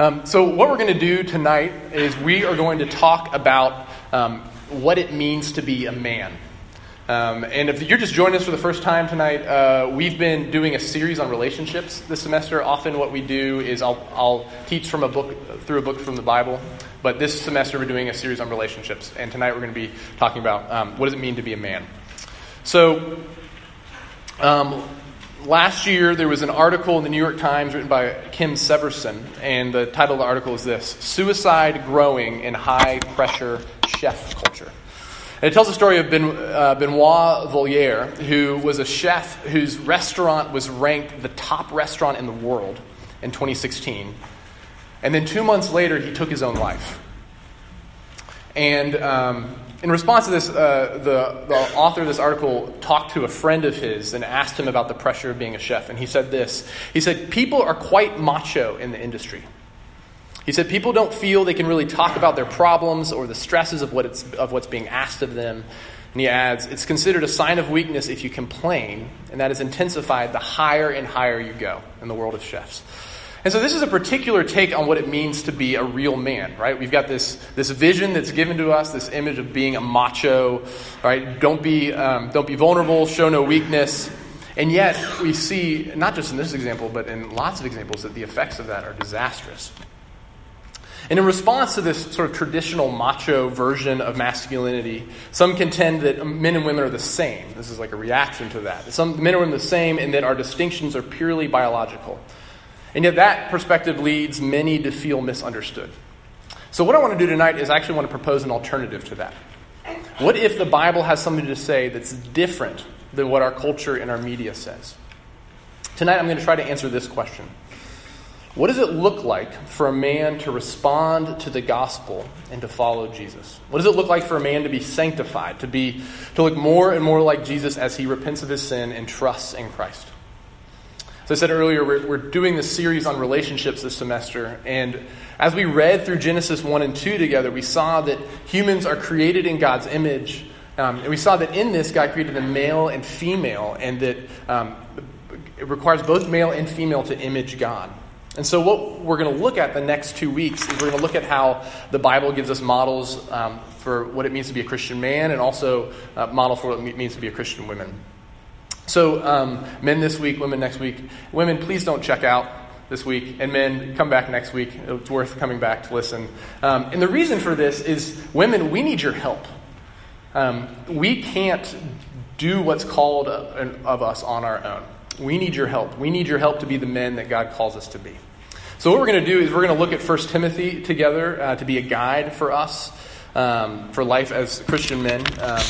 Um, so, what we're going to do tonight is we are going to talk about um, what it means to be a man. Um, and if you're just joining us for the first time tonight, uh, we've been doing a series on relationships this semester. Often, what we do is I'll, I'll teach from a book through a book from the Bible, but this semester we're doing a series on relationships. And tonight we're going to be talking about um, what does it mean to be a man. So, um, last year there was an article in the New York Times written by Kim Severson, and the title of the article is this Suicide Growing in High Pressure Chef Culture. And it tells the story of ben, uh, Benoit Violier, who was a chef whose restaurant was ranked the top restaurant in the world in 2016. And then two months later, he took his own life. And um, in response to this, uh, the, the author of this article talked to a friend of his and asked him about the pressure of being a chef. And he said this He said, People are quite macho in the industry. He said, People don't feel they can really talk about their problems or the stresses of, what it's, of what's being asked of them. And he adds, It's considered a sign of weakness if you complain, and that is intensified the higher and higher you go in the world of chefs. And so this is a particular take on what it means to be a real man, right? We've got this, this vision that's given to us, this image of being a macho, right? Don't be, um, don't be vulnerable, show no weakness. And yet we see, not just in this example, but in lots of examples, that the effects of that are disastrous. And in response to this sort of traditional macho version of masculinity, some contend that men and women are the same. This is like a reaction to that. Some men and women are the same and that our distinctions are purely biological. And yet, that perspective leads many to feel misunderstood. So, what I want to do tonight is I actually want to propose an alternative to that. What if the Bible has something to say that's different than what our culture and our media says? Tonight, I'm going to try to answer this question What does it look like for a man to respond to the gospel and to follow Jesus? What does it look like for a man to be sanctified, to, be, to look more and more like Jesus as he repents of his sin and trusts in Christ? As I said earlier, we're, we're doing this series on relationships this semester. And as we read through Genesis 1 and 2 together, we saw that humans are created in God's image. Um, and we saw that in this, God created a male and female, and that um, it requires both male and female to image God. And so, what we're going to look at the next two weeks is we're going to look at how the Bible gives us models um, for what it means to be a Christian man and also a uh, model for what it means to be a Christian woman. So, um, men this week, women next week. Women, please don't check out this week. And men, come back next week. It's worth coming back to listen. Um, and the reason for this is women, we need your help. Um, we can't do what's called of us on our own. We need your help. We need your help to be the men that God calls us to be. So, what we're going to do is we're going to look at 1 Timothy together uh, to be a guide for us um, for life as Christian men. Um,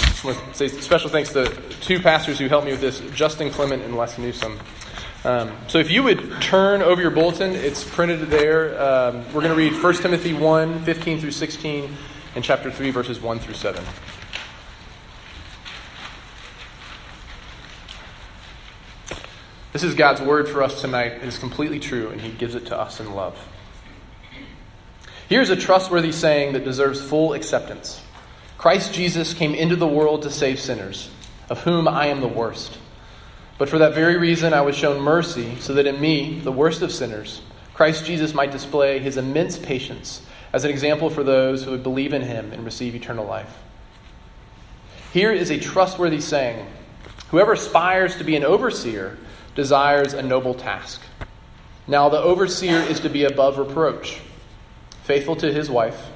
say special thanks to two pastors who helped me with this, Justin Clement and Les Newsom. Um, so if you would turn over your bulletin, it's printed there. Um, we're going to read 1 Timothy 1, 15 through 16, and chapter 3, verses 1 through 7. This is God's word for us tonight. It is completely true, and He gives it to us in love. Here's a trustworthy saying that deserves full acceptance Christ Jesus came into the world to save sinners, of whom I am the worst. But for that very reason, I was shown mercy, so that in me, the worst of sinners, Christ Jesus might display his immense patience as an example for those who would believe in him and receive eternal life. Here is a trustworthy saying Whoever aspires to be an overseer desires a noble task. Now, the overseer is to be above reproach faithful to his wife,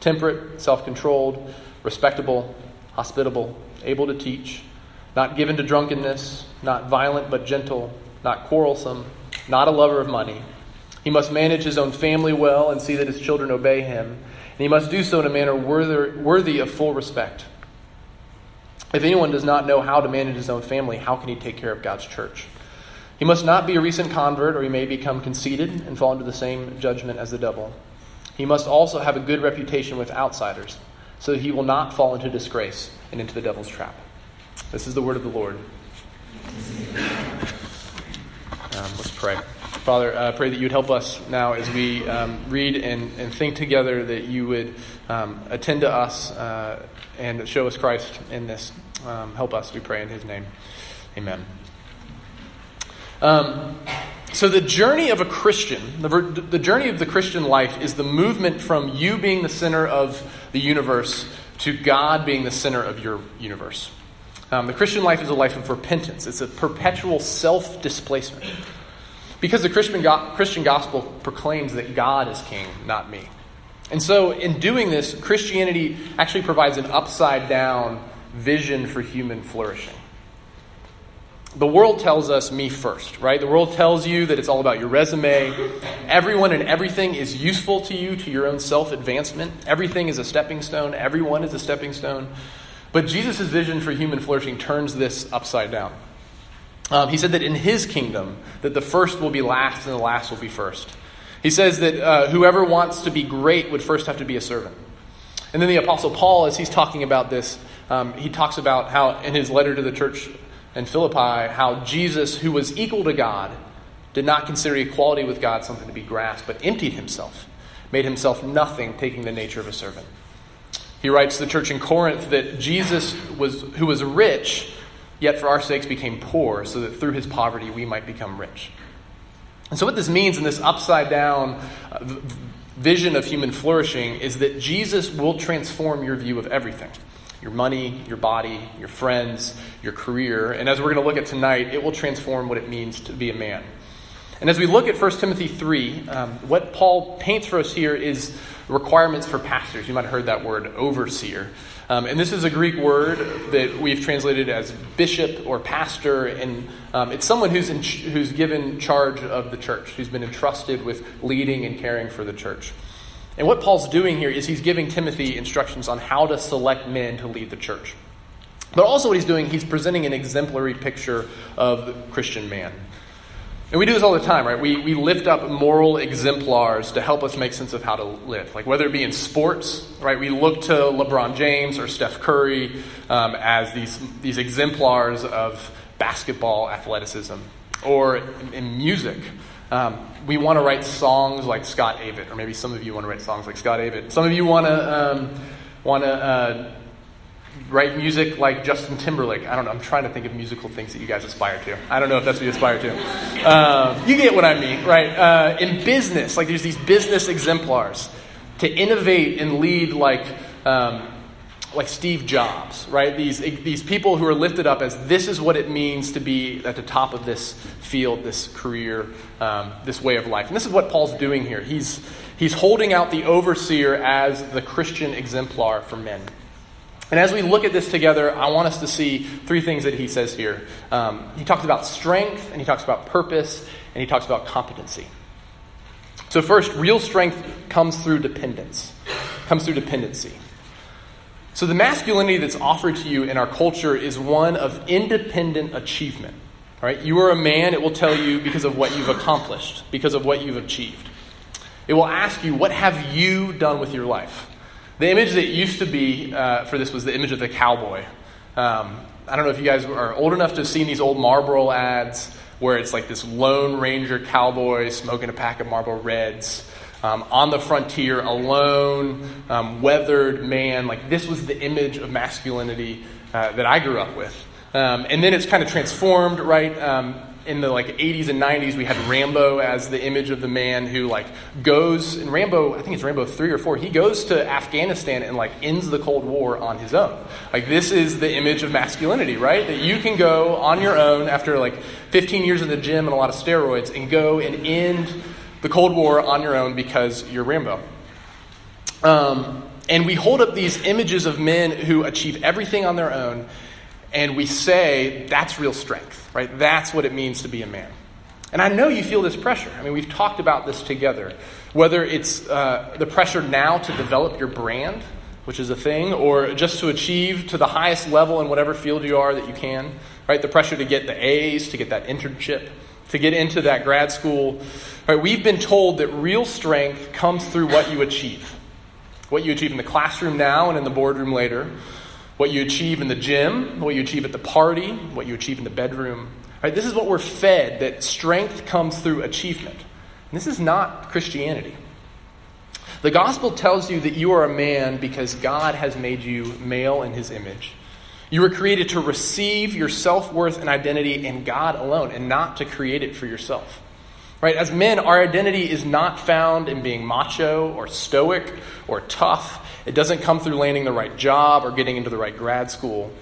temperate, self controlled, respectable, hospitable, able to teach, not given to drunkenness, not violent but gentle, not quarrelsome, not a lover of money. He must manage his own family well and see that his children obey him, and he must do so in a manner worthy, worthy of full respect. If anyone does not know how to manage his own family, how can he take care of God's church? He must not be a recent convert, or he may become conceited and fall into the same judgment as the devil. He must also have a good reputation with outsiders, so that he will not fall into disgrace and into the devil's trap. This is the word of the Lord. Um, let's pray. Father, I uh, pray that you would help us now as we um, read and, and think together, that you would um, attend to us uh, and show us Christ in this. Um, help us, we pray in his name. Amen. So, the journey of a Christian, the, the journey of the Christian life, is the movement from you being the center of the universe to God being the center of your universe. Um, the Christian life is a life of repentance, it's a perpetual self displacement. Because the Christian, go- Christian gospel proclaims that God is king, not me. And so, in doing this, Christianity actually provides an upside down vision for human flourishing the world tells us me first, right? The world tells you that it's all about your resume. Everyone and everything is useful to you, to your own self advancement. Everything is a stepping stone. Everyone is a stepping stone. But Jesus' vision for human flourishing turns this upside down. Um, he said that in his kingdom, that the first will be last and the last will be first. He says that uh, whoever wants to be great would first have to be a servant. And then the Apostle Paul, as he's talking about this, um, he talks about how in his letter to the church in Philippi how Jesus, who was equal to God, did not consider equality with God something to be grasped, but emptied himself, made himself nothing, taking the nature of a servant. He writes to the church in Corinth that Jesus, was, who was rich, yet for our sakes became poor, so that through his poverty we might become rich. And so, what this means in this upside down uh, vision of human flourishing is that Jesus will transform your view of everything your money, your body, your friends, your career. And as we're going to look at tonight, it will transform what it means to be a man. And as we look at 1 Timothy 3, um, what Paul paints for us here is requirements for pastors. You might have heard that word, overseer. Um, and this is a Greek word that we've translated as bishop or pastor, and um, it's someone who's, in, who's given charge of the church, who's been entrusted with leading and caring for the church. And what Paul's doing here is he's giving Timothy instructions on how to select men to lead the church. But also, what he's doing, he's presenting an exemplary picture of the Christian man. And we do this all the time, right? We, we lift up moral exemplars to help us make sense of how to live. Like whether it be in sports, right? We look to LeBron James or Steph Curry um, as these, these exemplars of basketball athleticism. Or in, in music, um, we want to write songs like Scott Avett, or maybe some of you want to write songs like Scott Avett. Some of you want to um, want to uh, write music like Justin Timberlake. I don't know. I'm trying to think of musical things that you guys aspire to. I don't know if that's what you aspire to. Um, you get what I mean, right? Uh, in business, like there's these business exemplars to innovate and lead like. Um, like Steve Jobs, right? These, these people who are lifted up as this is what it means to be at the top of this field, this career, um, this way of life. And this is what Paul's doing here. He's, he's holding out the overseer as the Christian exemplar for men. And as we look at this together, I want us to see three things that he says here. Um, he talks about strength, and he talks about purpose, and he talks about competency. So, first, real strength comes through dependence, comes through dependency. So, the masculinity that's offered to you in our culture is one of independent achievement. Right? You are a man, it will tell you because of what you've accomplished, because of what you've achieved. It will ask you, what have you done with your life? The image that used to be uh, for this was the image of the cowboy. Um, I don't know if you guys are old enough to have seen these old Marlboro ads where it's like this Lone Ranger cowboy smoking a pack of Marlboro Reds um, on the frontier, alone, um, weathered man. Like this was the image of masculinity uh, that I grew up with. Um, and then it's kind of transformed, right? Um, in the like 80s and 90s, we had Rambo as the image of the man who like goes in Rambo. I think it's Rambo three or four. He goes to Afghanistan and like ends the Cold War on his own. Like this is the image of masculinity, right? That you can go on your own after like 15 years in the gym and a lot of steroids and go and end the Cold War on your own because you're Rambo. Um, and we hold up these images of men who achieve everything on their own, and we say that's real strength, right? That's what it means to be a man. And I know you feel this pressure. I mean, we've talked about this together. Whether it's uh, the pressure now to develop your brand, which is a thing, or just to achieve to the highest level in whatever field you are that you can, right? The pressure to get the A's, to get that internship, to get into that grad school. Right, we've been told that real strength comes through what you achieve. What you achieve in the classroom now and in the boardroom later, what you achieve in the gym, what you achieve at the party, what you achieve in the bedroom. Right, this is what we're fed that strength comes through achievement. And this is not Christianity. The gospel tells you that you are a man because God has made you male in his image. You were created to receive your self worth and identity in God alone and not to create it for yourself. Right? As men, our identity is not found in being macho or stoic or tough. It doesn't come through landing the right job or getting into the right grad school.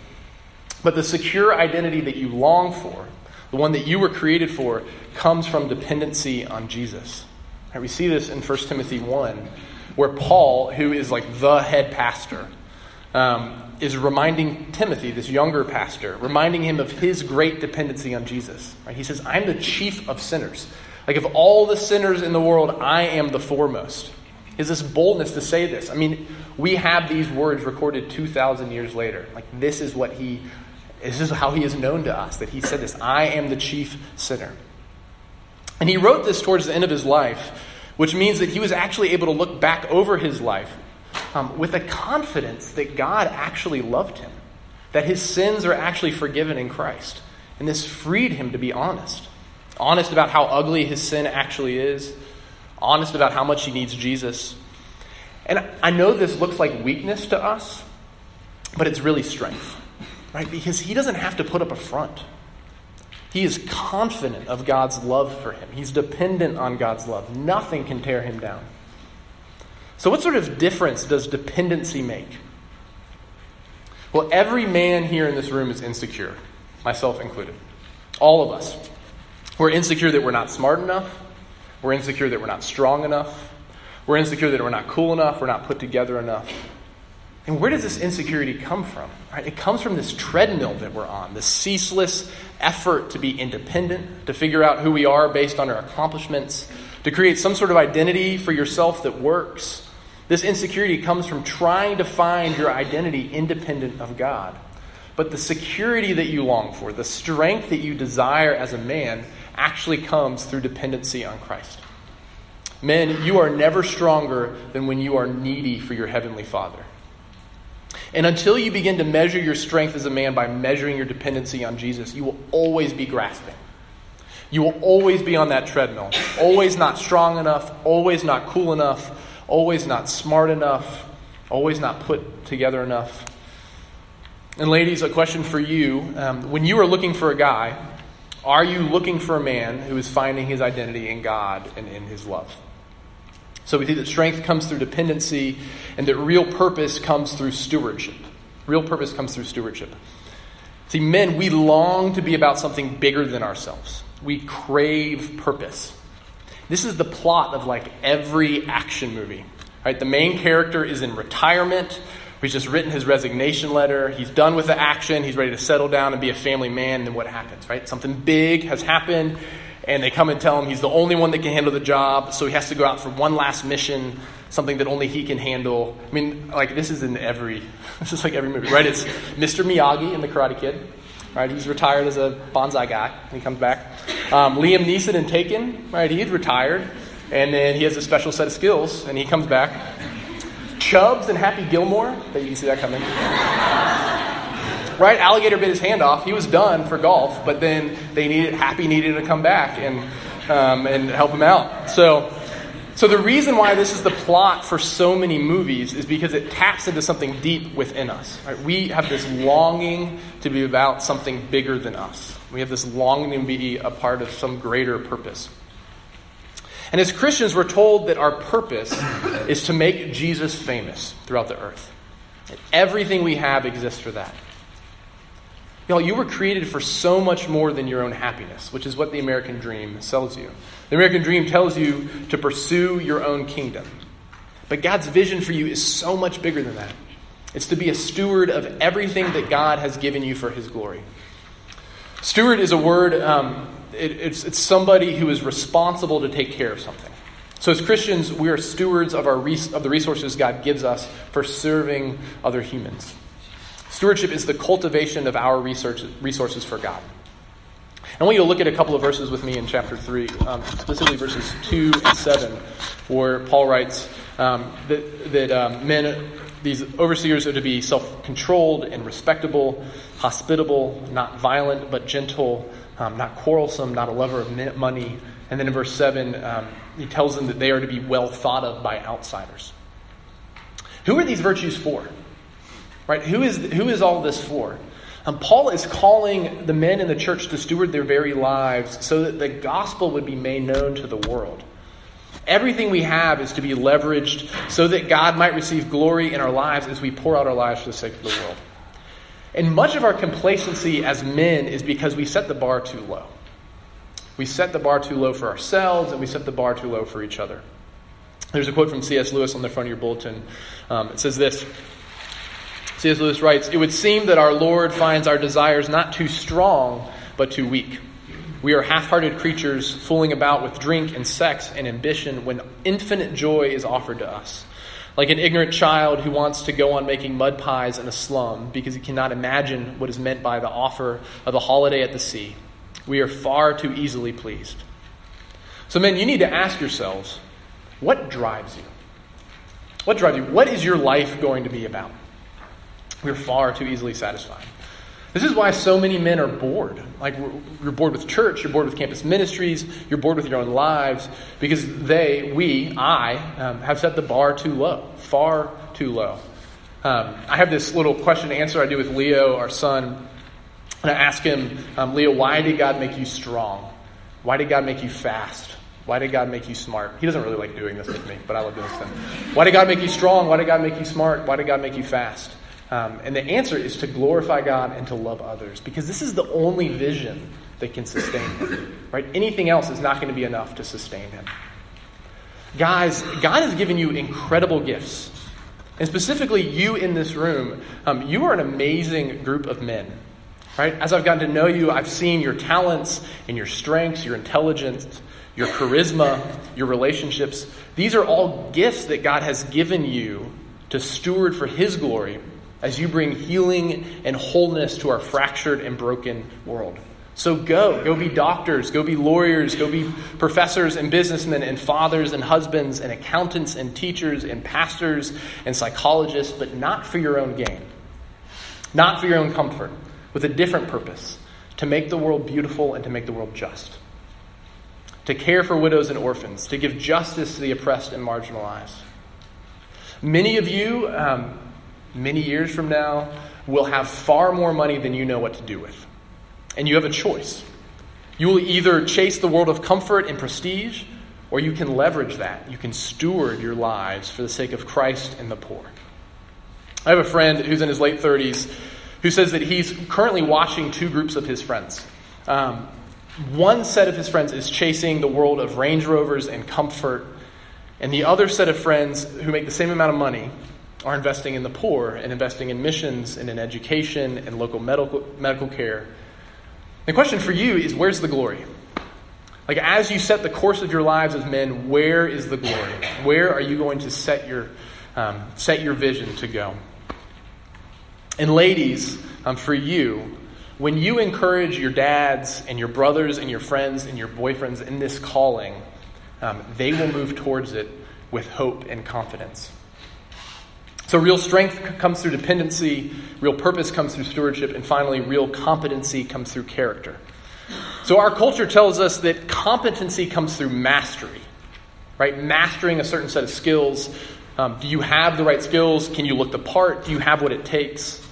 But the secure identity that you long for, the one that you were created for, comes from dependency on Jesus. Right? We see this in 1 Timothy 1, where Paul, who is like the head pastor, um, is reminding Timothy, this younger pastor, reminding him of his great dependency on Jesus. Right? He says, I'm the chief of sinners. Like, of all the sinners in the world, I am the foremost. Is this boldness to say this? I mean, we have these words recorded 2,000 years later. Like, this is what he, this is how he is known to us, that he said this I am the chief sinner. And he wrote this towards the end of his life, which means that he was actually able to look back over his life um, with a confidence that God actually loved him, that his sins are actually forgiven in Christ. And this freed him to be honest honest about how ugly his sin actually is, honest about how much he needs Jesus. And I know this looks like weakness to us, but it's really strength, right? Because he doesn't have to put up a front. He is confident of God's love for him. He's dependent on God's love. Nothing can tear him down. So, what sort of difference does dependency make? Well, every man here in this room is insecure, myself included. All of us. We're insecure that we're not smart enough. We're insecure that we're not strong enough. We're insecure that we're not cool enough. We're not put together enough. And where does this insecurity come from? Right? It comes from this treadmill that we're on, this ceaseless effort to be independent, to figure out who we are based on our accomplishments, to create some sort of identity for yourself that works. This insecurity comes from trying to find your identity independent of God. But the security that you long for, the strength that you desire as a man, actually comes through dependency on Christ. Men, you are never stronger than when you are needy for your heavenly Father. And until you begin to measure your strength as a man by measuring your dependency on Jesus, you will always be grasping. You will always be on that treadmill, always not strong enough, always not cool enough, always not smart enough, always not put together enough. And, ladies, a question for you. Um, when you are looking for a guy, are you looking for a man who is finding his identity in God and in his love? So we see that strength comes through dependency and that real purpose comes through stewardship. Real purpose comes through stewardship. See, men, we long to be about something bigger than ourselves. We crave purpose. This is the plot of like every action movie. Right? The main character is in retirement He's just written his resignation letter. He's done with the action. He's ready to settle down and be a family man. And then what happens, right? Something big has happened, and they come and tell him he's the only one that can handle the job, so he has to go out for one last mission, something that only he can handle. I mean, like, this is in every, this is like every movie, right? It's Mr. Miyagi in The Karate Kid, right? He's retired as a bonsai guy, he comes back. Um, Liam Neeson in Taken, right? He's retired, and then he has a special set of skills, and he comes back. Chubbs and Happy Gilmore. That you can see that coming. right? Alligator bit his hand off. He was done for golf, but then they needed Happy needed to come back and um, and help him out. So. So, the reason why this is the plot for so many movies is because it taps into something deep within us. Right? We have this longing to be about something bigger than us. We have this longing to be a part of some greater purpose. And as Christians, we're told that our purpose is to make Jesus famous throughout the earth. And everything we have exists for that. Y'all, you were created for so much more than your own happiness, which is what the American dream sells you. The American dream tells you to pursue your own kingdom. But God's vision for you is so much bigger than that. It's to be a steward of everything that God has given you for His glory. Steward is a word um, it, it's, it's somebody who is responsible to take care of something. So, as Christians, we are stewards of, our res- of the resources God gives us for serving other humans. Stewardship is the cultivation of our research, resources for God. I want you to look at a couple of verses with me in chapter 3, um, specifically verses 2 and 7, where Paul writes um, that, that um, men, these overseers, are to be self controlled and respectable, hospitable, not violent, but gentle um, not quarrelsome, not a lover of money. And then in verse 7, um, he tells them that they are to be well thought of by outsiders. Who are these virtues for? Right? Who is, who is all this for? Um, Paul is calling the men in the church to steward their very lives so that the gospel would be made known to the world. Everything we have is to be leveraged so that God might receive glory in our lives as we pour out our lives for the sake of the world. And much of our complacency as men is because we set the bar too low. We set the bar too low for ourselves and we set the bar too low for each other. There's a quote from C.S. Lewis on the front of your bulletin. Um, it says this C.S. Lewis writes It would seem that our Lord finds our desires not too strong, but too weak. We are half hearted creatures fooling about with drink and sex and ambition when infinite joy is offered to us. Like an ignorant child who wants to go on making mud pies in a slum because he cannot imagine what is meant by the offer of a holiday at the sea. We are far too easily pleased. So, men, you need to ask yourselves what drives you? What drives you? What is your life going to be about? We're far too easily satisfied. This is why so many men are bored. Like, you're bored with church, you're bored with campus ministries, you're bored with your own lives, because they, we, I, um, have set the bar too low, far too low. Um, I have this little question and answer I do with Leo, our son, and I ask him, um, Leo, why did God make you strong? Why did God make you fast? Why did God make you smart? He doesn't really like doing this with me, but I love doing this him. Why did God make you strong? Why did God make you smart? Why did God make you fast? Um, and the answer is to glorify God and to love others because this is the only vision that can sustain him. Right? Anything else is not going to be enough to sustain him. Guys, God has given you incredible gifts. And specifically, you in this room, um, you are an amazing group of men. Right? As I've gotten to know you, I've seen your talents and your strengths, your intelligence, your charisma, your relationships. These are all gifts that God has given you to steward for His glory as you bring healing and wholeness to our fractured and broken world. So go. Go be doctors. Go be lawyers. Go be professors and businessmen and fathers and husbands and accountants and teachers and pastors and psychologists, but not for your own gain. Not for your own comfort, with a different purpose to make the world beautiful and to make the world just. To care for widows and orphans, to give justice to the oppressed and marginalized. Many of you, um, many years from now, will have far more money than you know what to do with. And you have a choice. You will either chase the world of comfort and prestige, or you can leverage that. You can steward your lives for the sake of Christ and the poor. I have a friend who's in his late 30s who says that he's currently watching two groups of his friends. Um, one set of his friends is chasing the world of Range Rovers and comfort, and the other set of friends who make the same amount of money are investing in the poor and investing in missions and in education and local medical, medical care. The question for you is where's the glory? Like, as you set the course of your lives as men, where is the glory? Where are you going to set your, um, set your vision to go? And, ladies, um, for you, when you encourage your dads and your brothers and your friends and your boyfriends in this calling, um, they will move towards it with hope and confidence. So, real strength comes through dependency, real purpose comes through stewardship, and finally, real competency comes through character. So, our culture tells us that competency comes through mastery, right? Mastering a certain set of skills. Um, do you have the right skills? Can you look the part? Do you have what it takes?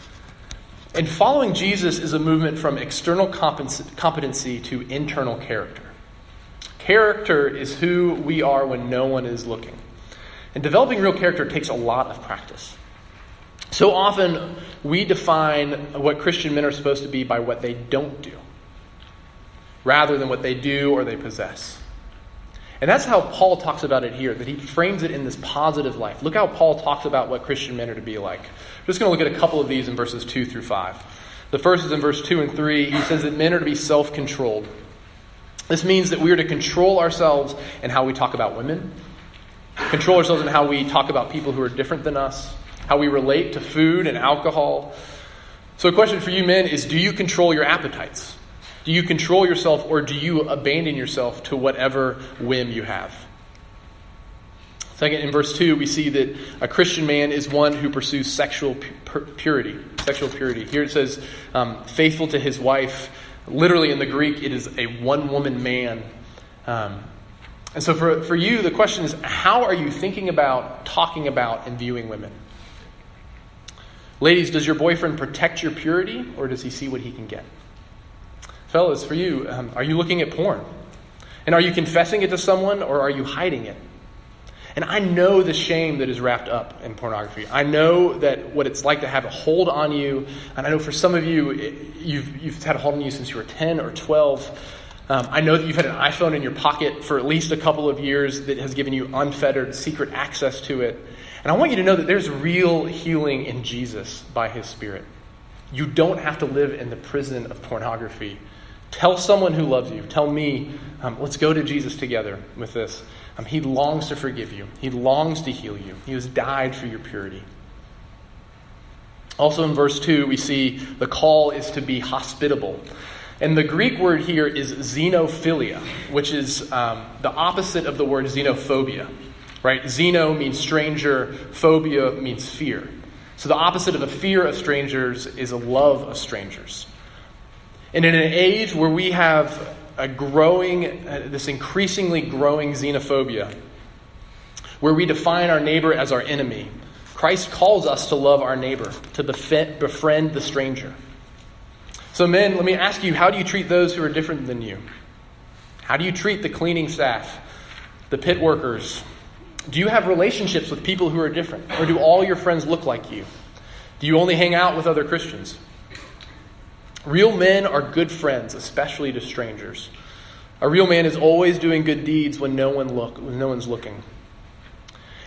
And following Jesus is a movement from external competency to internal character. Character is who we are when no one is looking. And developing real character takes a lot of practice. So often, we define what Christian men are supposed to be by what they don't do, rather than what they do or they possess. And that's how Paul talks about it here, that he frames it in this positive life. Look how Paul talks about what Christian men are to be like. I'm just going to look at a couple of these in verses 2 through 5. The first is in verse 2 and 3. He says that men are to be self controlled. This means that we are to control ourselves in how we talk about women, control ourselves in how we talk about people who are different than us, how we relate to food and alcohol. So, a question for you men is do you control your appetites? Do you control yourself or do you abandon yourself to whatever whim you have? Second, in verse 2, we see that a Christian man is one who pursues sexual purity. Sexual purity. Here it says, um, faithful to his wife. Literally in the Greek, it is a one woman man. Um, and so for, for you, the question is how are you thinking about, talking about, and viewing women? Ladies, does your boyfriend protect your purity or does he see what he can get? Fellas, for you, um, are you looking at porn? And are you confessing it to someone or are you hiding it? And I know the shame that is wrapped up in pornography. I know that what it's like to have a hold on you. And I know for some of you, it, you've, you've had a hold on you since you were 10 or 12. Um, I know that you've had an iPhone in your pocket for at least a couple of years that has given you unfettered secret access to it. And I want you to know that there's real healing in Jesus by his Spirit. You don't have to live in the prison of pornography. Tell someone who loves you. Tell me, um, let's go to Jesus together with this. Um, he longs to forgive you, He longs to heal you. He has died for your purity. Also in verse 2, we see the call is to be hospitable. And the Greek word here is xenophilia, which is um, the opposite of the word xenophobia. Right? Xeno means stranger, phobia means fear. So the opposite of a fear of strangers is a love of strangers. And in an age where we have a growing, uh, this increasingly growing xenophobia, where we define our neighbor as our enemy, Christ calls us to love our neighbor, to befriend the stranger. So, men, let me ask you how do you treat those who are different than you? How do you treat the cleaning staff, the pit workers? Do you have relationships with people who are different? Or do all your friends look like you? Do you only hang out with other Christians? Real men are good friends, especially to strangers. A real man is always doing good deeds when no one look when no one's looking.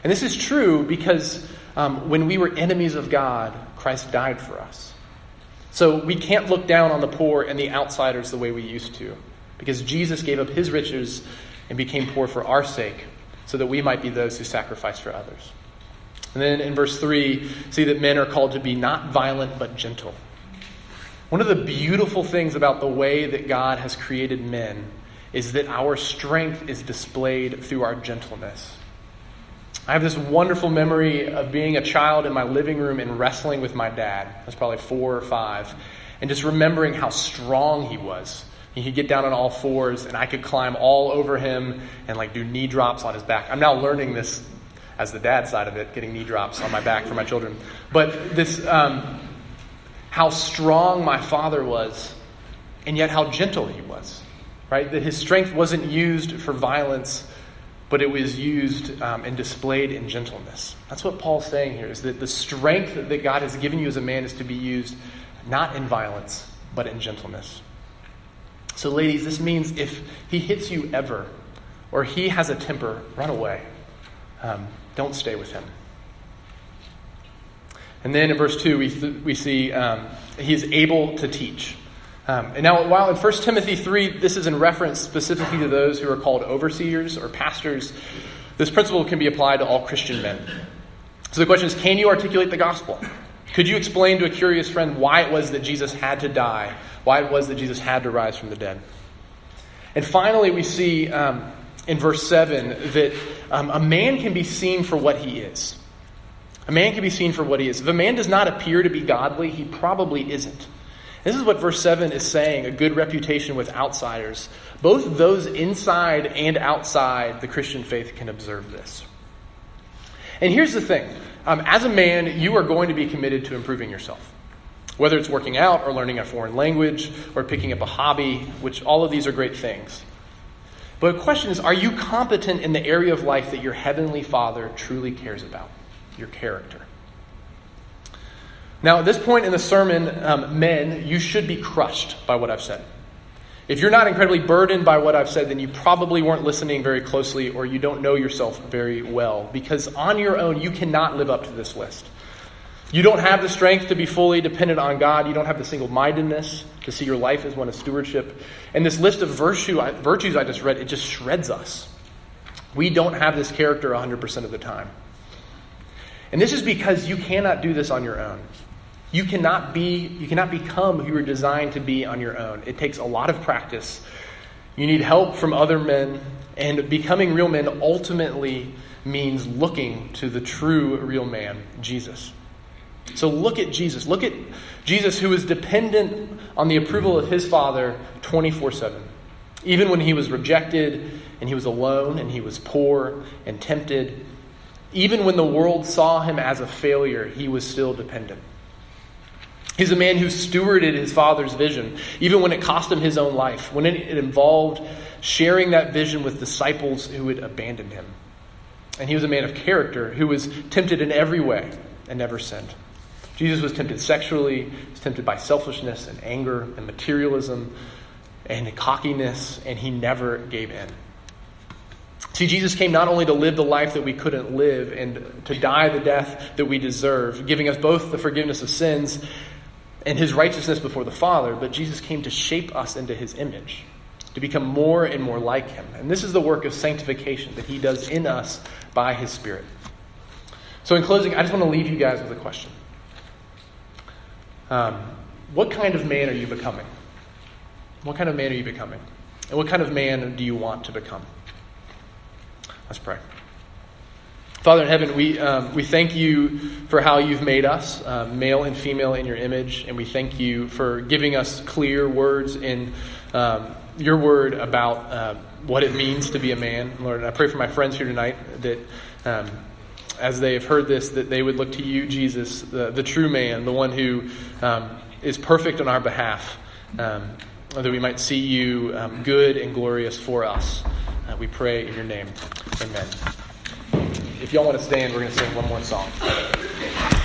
And this is true because um, when we were enemies of God, Christ died for us. So we can't look down on the poor and the outsiders the way we used to, because Jesus gave up his riches and became poor for our sake, so that we might be those who sacrifice for others. And then in verse 3, see that men are called to be not violent but gentle. One of the beautiful things about the way that God has created men is that our strength is displayed through our gentleness. I have this wonderful memory of being a child in my living room and wrestling with my dad. I was probably four or five. And just remembering how strong he was. He could get down on all fours, and I could climb all over him and like do knee drops on his back. I'm now learning this as the dad side of it, getting knee drops on my back for my children. But this, um, how strong my father was, and yet how gentle he was. Right? That his strength wasn't used for violence, but it was used um, and displayed in gentleness. That's what Paul's saying here is that the strength that God has given you as a man is to be used not in violence, but in gentleness. So, ladies, this means if he hits you ever, or he has a temper, run away. Um, don't stay with him. And then in verse 2, we, th- we see um, he is able to teach. Um, and now, while in 1 Timothy 3, this is in reference specifically to those who are called overseers or pastors, this principle can be applied to all Christian men. So the question is can you articulate the gospel? Could you explain to a curious friend why it was that Jesus had to die, why it was that Jesus had to rise from the dead? And finally, we see um, in verse 7 that um, a man can be seen for what he is. A man can be seen for what he is. If a man does not appear to be godly, he probably isn't. This is what verse 7 is saying a good reputation with outsiders. Both those inside and outside the Christian faith can observe this. And here's the thing um, as a man, you are going to be committed to improving yourself. Whether it's working out or learning a foreign language or picking up a hobby, which all of these are great things. But the question is are you competent in the area of life that your heavenly Father truly cares about? your character. Now, at this point in the sermon, um, men, you should be crushed by what I've said. If you're not incredibly burdened by what I've said, then you probably weren't listening very closely or you don't know yourself very well because on your own, you cannot live up to this list. You don't have the strength to be fully dependent on God. You don't have the single mindedness to see your life as one of stewardship. And this list of virtue, virtues I just read, it just shreds us. We don't have this character 100% of the time. And this is because you cannot do this on your own. You cannot be you cannot become who you're designed to be on your own. It takes a lot of practice. You need help from other men, and becoming real men ultimately means looking to the true real man, Jesus. So look at Jesus. Look at Jesus who was dependent on the approval of his Father 24 7. Even when he was rejected and he was alone and he was poor and tempted even when the world saw him as a failure, he was still dependent. He's a man who stewarded his father's vision, even when it cost him his own life, when it involved sharing that vision with disciples who had abandoned him. And he was a man of character who was tempted in every way and never sinned. Jesus was tempted sexually, was tempted by selfishness and anger and materialism and cockiness, and he never gave in. See, Jesus came not only to live the life that we couldn't live and to die the death that we deserve, giving us both the forgiveness of sins and his righteousness before the Father, but Jesus came to shape us into his image, to become more and more like him. And this is the work of sanctification that he does in us by his Spirit. So, in closing, I just want to leave you guys with a question. Um, what kind of man are you becoming? What kind of man are you becoming? And what kind of man do you want to become? Let's pray. Father in heaven, we, um, we thank you for how you've made us, uh, male and female, in your image, and we thank you for giving us clear words in um, your word about uh, what it means to be a man. Lord, I pray for my friends here tonight that um, as they have heard this, that they would look to you, Jesus, the, the true man, the one who um, is perfect on our behalf, that we might see you good and glorious for us. Uh, we pray in your name. Amen if y'all want to stand, we're going to sing one more song.